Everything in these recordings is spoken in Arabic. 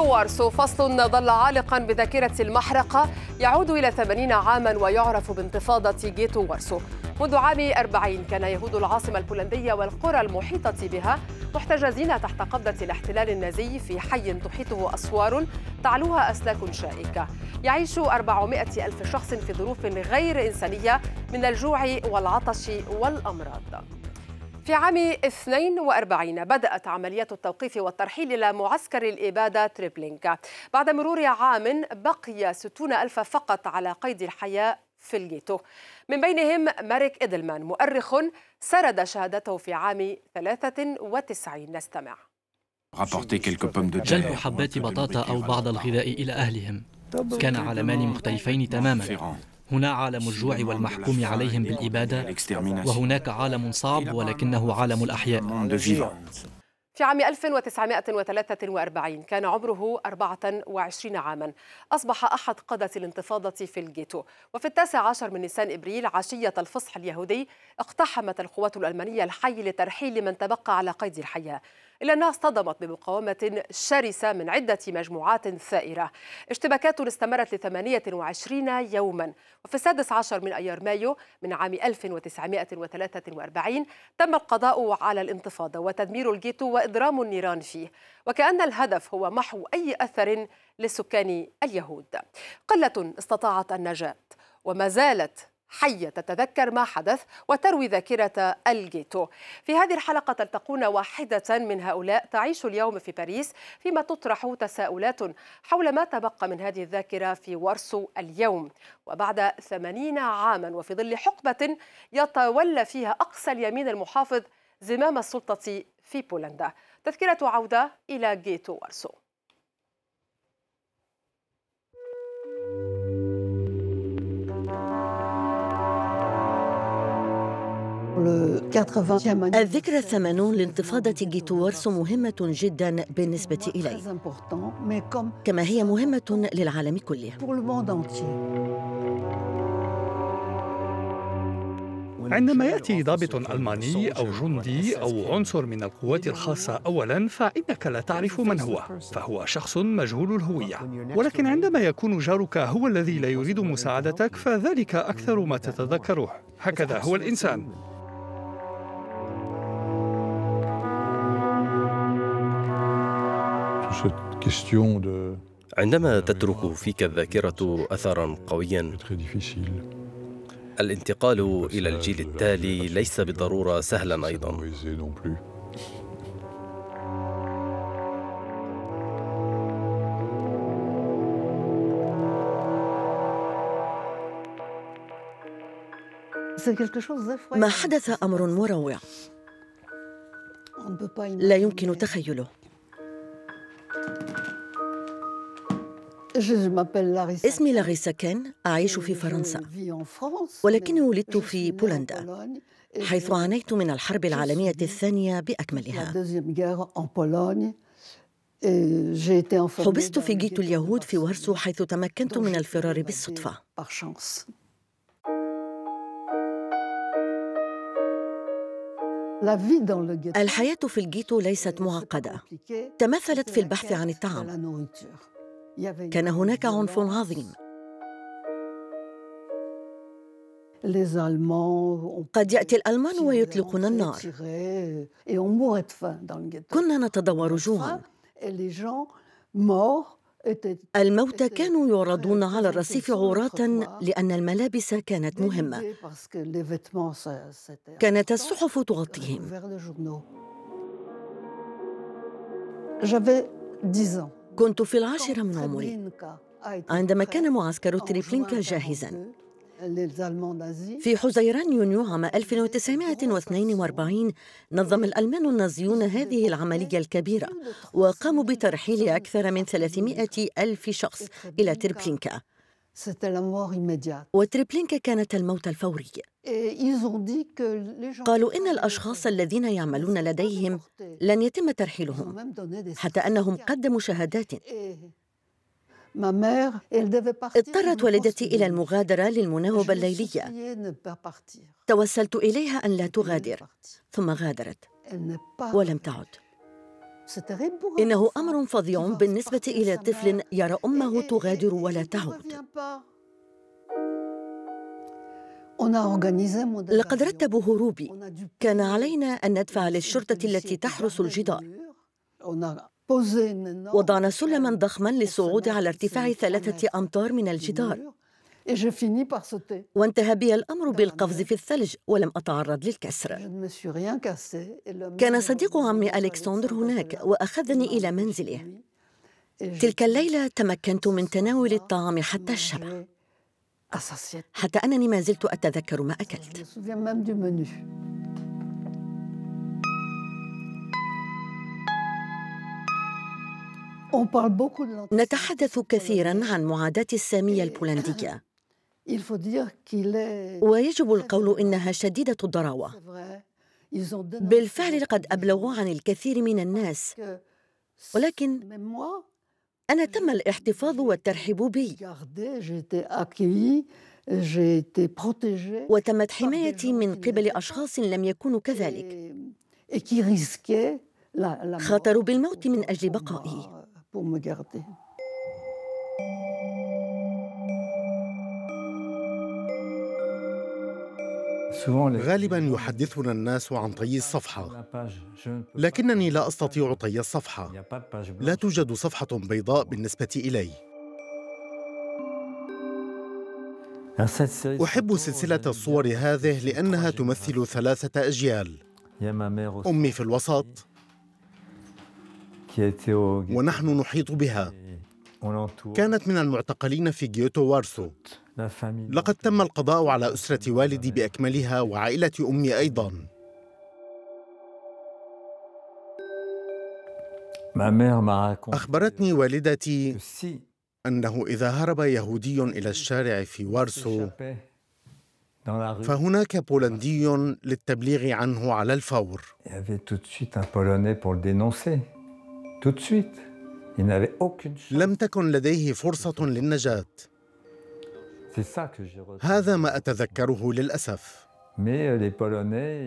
وارسو فصل ظل عالقا بذاكرة المحرقة يعود إلى 80 عاما ويعرف بانتفاضة جيتو وارسو منذ عام 40 كان يهود العاصمة البولندية والقرى المحيطة بها محتجزين تحت قبضة الاحتلال النازي في حي تحيطه أسوار تعلوها أسلاك شائكة. يعيش 400 ألف شخص في ظروف غير إنسانية من الجوع والعطش والأمراض. في عام 42 بدأت عمليات التوقيف والترحيل إلى معسكر الإبادة تريبلينكا بعد مرور عام بقي 60 ألف فقط على قيد الحياة في الجيتو. من بينهم ماريك إدلمان مؤرخ سرد شهادته في عام 93 نستمع. جلب حبات بطاطا أو بعض الغذاء إلى أهلهم. كان عالمان مختلفين تماما. هنا عالم الجوع والمحكوم عليهم بالإبادة وهناك عالم صعب ولكنه عالم الأحياء. في عام 1943 كان عمره 24 عاما. أصبح أحد قادة الانتفاضة في الجيتو. وفي التاسع عشر من نيسان إبريل عشية الفصح اليهودي اقتحمت القوات الألمانية الحي لترحيل من تبقى على قيد الحياة. إلا أنها اصطدمت بمقاومة شرسة من عدة مجموعات ثائرة. اشتباكات استمرت ل 28 يوما. وفي السادس عشر من أيار مايو من عام 1943 تم القضاء على الانتفاضة وتدمير الجيتو وإضرام النيران فيه. وكأن الهدف هو محو أي أثر للسكان اليهود. قلة استطاعت النجاة وما زالت حية تتذكر ما حدث وتروي ذاكرة الجيتو. في هذه الحلقة تلتقون واحدة من هؤلاء. تعيش اليوم في باريس فيما تطرح تساؤلات حول ما تبقى من هذه الذاكرة في وارسو اليوم. وبعد ثمانين عاما وفي ظل حقبة يتولى فيها أقصى اليمين المحافظ زمام السلطة في بولندا. تذكرة عودة إلى جيتو ورسو. الذكرى الثمانون لانتفاضة جيتوارسو مهمة جدا بالنسبة إلي. كما هي مهمة للعالم كله. عندما يأتي ضابط ألماني أو جندي أو عنصر من القوات الخاصة اولا فإنك لا تعرف من هو فهو شخص مجهول الهوية. ولكن عندما يكون جارك هو الذي لا يريد مساعدتك فذلك أكثر ما تتذكره. هكذا هو الإنسان. عندما تترك فيك الذاكرة أثرا قويا الانتقال إلى الجيل التالي ليس بالضرورة سهلا أيضا. ما حدث أمر مروع. لا يمكن تخيله. اسمي لاريسا كين أعيش في فرنسا. ولكني ولدت في بولندا حيث عانيت من الحرب العالمية الثانية بأكملها. حبست في جيتو اليهود في وارسو حيث تمكنت من الفرار بالصدفة. الحياة في الجيتو ليست معقدة. تمثلت في البحث عن الطعام. كان هناك عنف عظيم. قد يأتي الألمان ويطلقون النار. كنا نتدور جوعا. الموتى كانوا يعرضون على الرصيف عراة لأن الملابس كانت مهمة. كانت الصحف تغطيهم. كنت في العاشرة من عمري. عندما كان معسكر تريبلينكا جاهزاً. في حزيران يونيو عام 1942 نظم الألمان النازيون هذه العملية الكبيرة وقاموا بترحيل أكثر من 300 ألف شخص إلى تريبلينكا. وتريبلينكا كانت الموت الفوري. قالوا إن الأشخاص الذين يعملون لديهم لن يتم ترحيلهم. حتى أنهم قدموا شهادات. اضطرت والدتي إلى المغادرة للمناوبة الليلية. توسلت إليها أن لا تغادر. ثم غادرت. ولم تعد. إنه أمر فظيع بالنسبة إلى طفل يرى أمه تغادر ولا تعود لقد رتبوا هروبي. كان علينا أن ندفع للشرطة التي تحرس الجدار. وضعنا سلما ضخما للصعود على ارتفاع ثلاثة أمتار من الجدار. وانتهى بي الأمر بالقفز في الثلج ولم أتعرض للكسر. كان صديق عمي ألكسندر هناك وأخذني إلى منزله. تلك الليلة تمكنت من تناول الطعام حتى الشبع. حتى أنني ما زلت أتذكر ما أكلت. نتحدث كثيرا عن معاداة السامية البولندية. ويجب القول إنها شديدة الضراوة. بالفعل قد أبلغوا عن الكثير من الناس. ولكن أنا تم الاحتفاظ والترحيب بي. وتمت حمايتي من قبل أشخاص لم يكونوا كذلك. خاطروا بالموت من أجل بقائي غالبا يحدثنا الناس عن طي الصفحة. لكنني لا أستطيع طي الصفحة. لا توجد صفحة بيضاء بالنسبة إلي. أحب سلسلة الصور هذه لأنها تمثل ثلاثة أجيال. أمي في الوسط. ونحن نحيط بها. كانت من المعتقلين في جيوتو وارسو لقد تم القضاء على أسرة والدي بأكملها وعائلة أمي أيضا. أخبرتني والدتي أنه إذا هرب يهودي إلى الشارع في وارسو فهناك بولندي للتبليغ عنه على الفور. لم تكن لديه فرصة للنجاة. هذا ما أتذكره للأسف.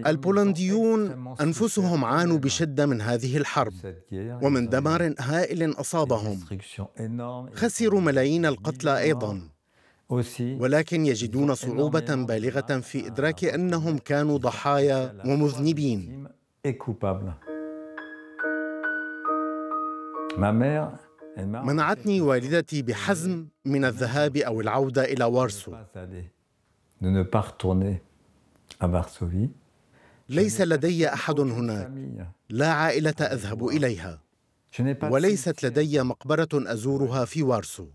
البولنديون أنفسهم عانوا بشدة من هذه الحرب. ومن دمار هائل أصابهم. خسروا ملايين القتلى أيضا. ولكن يجدون صعوبة بالغة في إدراك أنهم كانوا ضحايا ومذنبين. منعتني والدتي بحزم من الذهاب أو العودة إلى وارسو. ليس لدي أحد هناك. لا عائلة أذهب إليها. وليست لدي مقبرة أزورها في وارسو.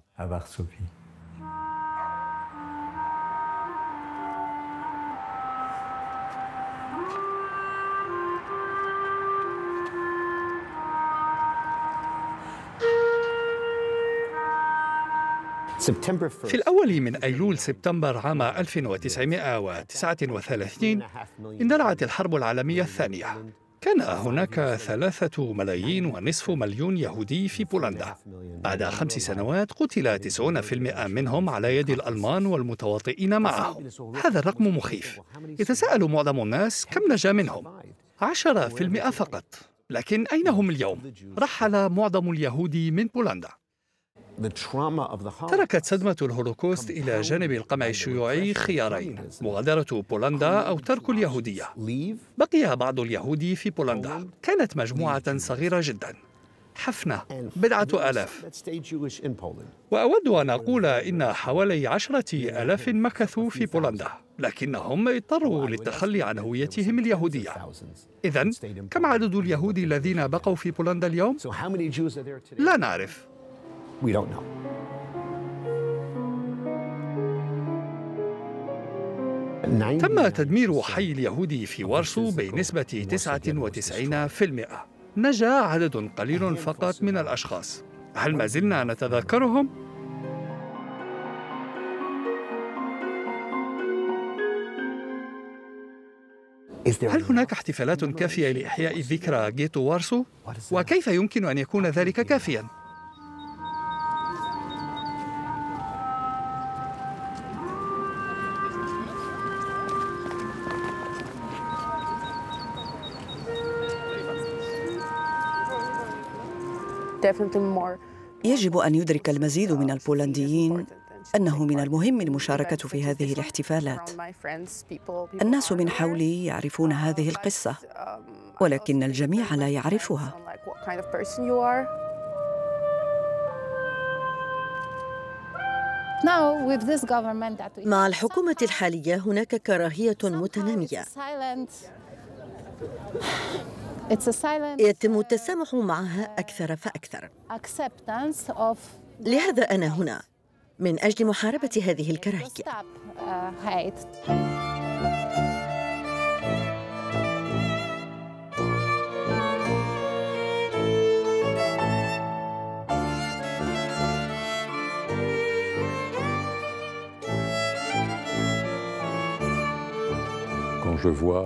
في الأول من أيلول سبتمبر عام 1939 اندلعت الحرب العالمية الثانية. كان هناك ثلاثة ملايين ونصف مليون يهودي في بولندا. بعد خمس سنوات قتل 90% منهم على يد الألمان والمتواطئين معهم. هذا الرقم مخيف. يتساءل معظم الناس كم نجا منهم؟ 10% فقط. لكن أين هم اليوم؟ رحل معظم اليهود من بولندا. تركت صدمة الهولوكوست إلى جانب القمع الشيوعي خيارين مغادرة بولندا أو ترك اليهودية. بقي بعض اليهود في بولندا. كانت مجموعة صغيرة جدا. حفنة. بضعة آلاف. وأود أن أقول إن حوالي عشرة آلاف مكثوا في بولندا. لكنهم اضطروا للتخلي عن هويتهم اليهودية. إذا كم عدد اليهود الذين بقوا في بولندا اليوم؟ لا نعرف. We don't know. تم تدمير حي اليهود في وارسو بنسبة 99%. نجا عدد قليل فقط من الأشخاص. هل ما زلنا نتذكرهم؟ هل هناك احتفالات كافية لإحياء ذكرى جيتو وارسو؟ وكيف يمكن أن يكون ذلك كافياً؟ يجب أن يدرك المزيد من البولنديين أنه من المهم المشاركة في هذه الاحتفالات. الناس من حولي يعرفون هذه القصة ولكن الجميع لا يعرفها. مع الحكومة الحالية هناك كراهية متنامية. يتم التسامح معها أكثر فأكثر. لهذا أنا هنا. من أجل محاربة هذه الكراهية.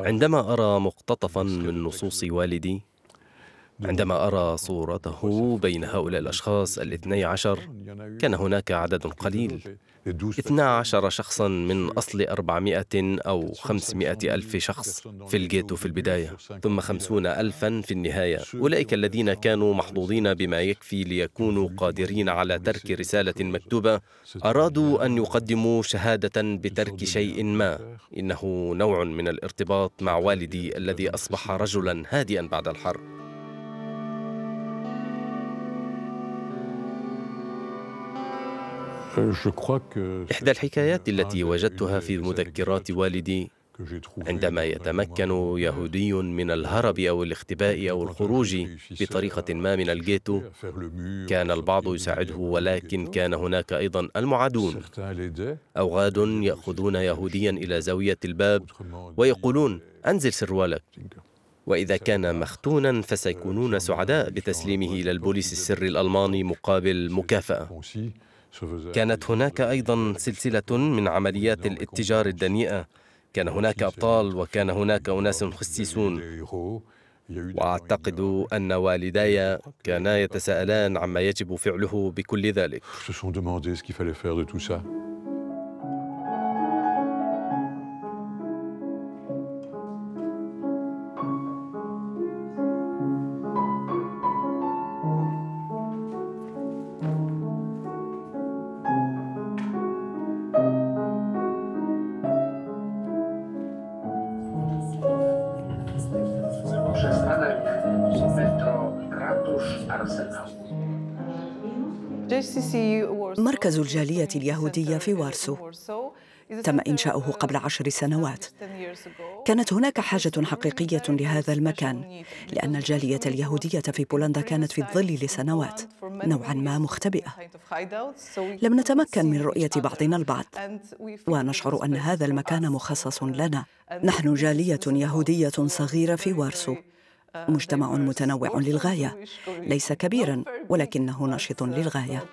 عندما أرى مقتطفا من نصوص والدي عندما أرى صورته بين هؤلاء الأشخاص الاثني عشر كان هناك عدد قليل. اثنا عشر شخصا من أصل أربعمائة أو خمسمائة ألف شخص في الجيتو في البداية ثم خمسون ألفا في النهاية. أولئك الذين كانوا محظوظين بما يكفي ليكونوا قادرين على ترك رسالة مكتوبة. أرادوا أن يقدموا شهادة بترك شيء ما. إنه نوع من الارتباط مع والدي الذي أصبح رجلا هادئا بعد الحرب. إحدى الحكايات التي وجدتها في مذكرات والدي. عندما يتمكن يهودي من الهرب أو الاختباء أو الخروج بطريقة ما من الجيتو كان البعض يساعده ولكن كان هناك أيضا المعادون. اوغاد يأخذون يهوديا إلى زاوية الباب ويقولون أنزل سروالك وإذا كان مختونا فسيكونون سعداء بتسليمه إلى البوليس السري الألماني مقابل مكافأة. كانت هناك أيضا سلسلة من عمليات الاتجار الدنيئة. كان هناك أبطال وكان هناك أناس خسيسون. وأعتقد أن والداي كانا يتساءلان عما يجب فعله بكل ذلك. مركز الجالية اليهودية في وارسو. تم إنشاؤه قبل عشر سنوات. كانت هناك حاجة حقيقية لهذا المكان لأن الجالية اليهودية في بولندا كانت في الظل لسنوات نوعا ما مختبئة. لم نتمكن من رؤية بعضنا البعض ونشعر أن هذا المكان مخصص لنا. نحن جالية يهودية صغيرة في وارسو. مجتمع متنوع للغاية. ليس كبيرا ولكنه نشط للغاية.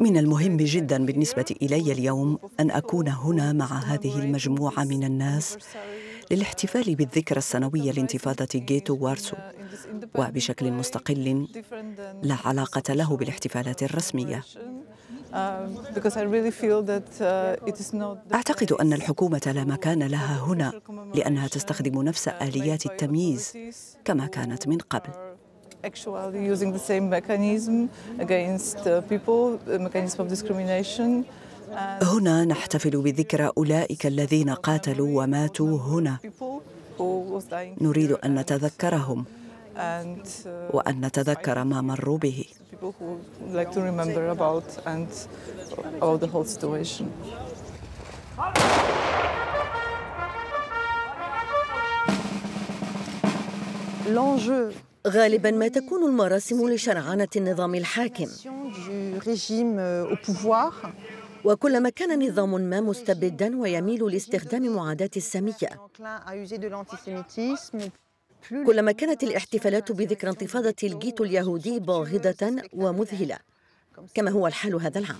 من المهم جدا بالنسبة إلي اليوم أن أكون هنا مع هذه المجموعة من الناس للاحتفال بالذكرى السنوية لانتفاضة جيتو وارسو. وبشكل مستقل لا علاقة له بالاحتفالات الرسمية. أعتقد أن الحكومة لا مكان لها هنا لأنها تستخدم نفس آليات التمييز كما كانت من قبل. هنا نحتفل بذكرى أولئك الذين قاتلوا وماتوا هنا. نريد أن نتذكرهم. وأن نتذكر ما مروا به. غالبا ما تكون المراسم لشرعنة النظام الحاكم. وكلما كان نظام ما مستبدا ويميل لاستخدام معاداة السامية كلما كانت الاحتفالات بذكرى انتفاضة الجيتو اليهودي باهظة ومذهلة كما هو الحال هذا العام.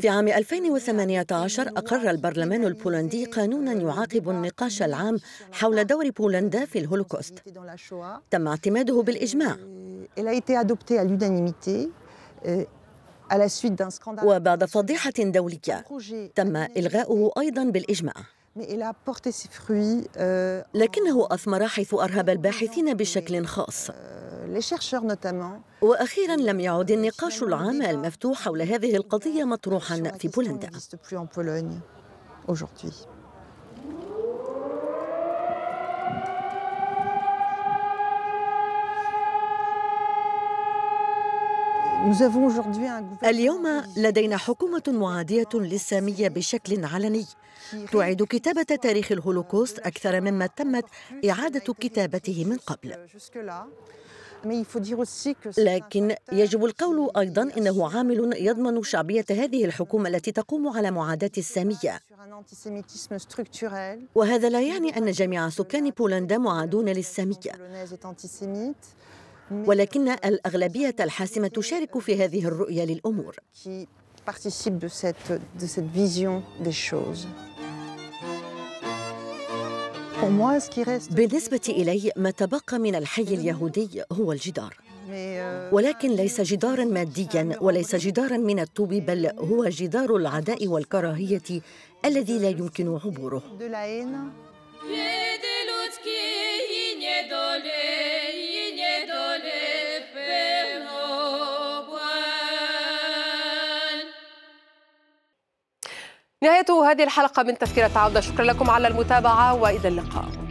في عام 2018 أقر البرلمان البولندي قانونا يعاقب النقاش العام حول دور بولندا في الهولوكوست. تم اعتماده بالإجماع. وبعد فضيحة دولية تم إلغاؤه أيضا بالإجماع. لكنه أثمر حيث أرهب الباحثين بشكل خاص. وأخيرا لم يعد النقاش العام المفتوح حول هذه القضية مطروحا في بولندا. اليوم لدينا حكومة معادية للسامية بشكل علني. تعيد كتابة تاريخ الهولوكوست أكثر مما تمت إعادة كتابته من قبل. لكن يجب القول أيضا إنه عامل يضمن شعبية هذه الحكومة التي تقوم على معاداة السامية. وهذا لا يعني أن جميع سكان بولندا معادون للسامية. ولكن الأغلبية الحاسمة تشارك في هذه الرؤية للأمور. بالنسبة إلي ما تبقى من الحي اليهودي هو الجدار. ولكن ليس جدارا ماديا وليس جدارا من الطوب بل هو جدار العداء والكراهية الذي لا يمكن عبوره. نهاية هذه الحلقة من تذكرة عودة. شكرا لكم على المتابعة وإلى اللقاء.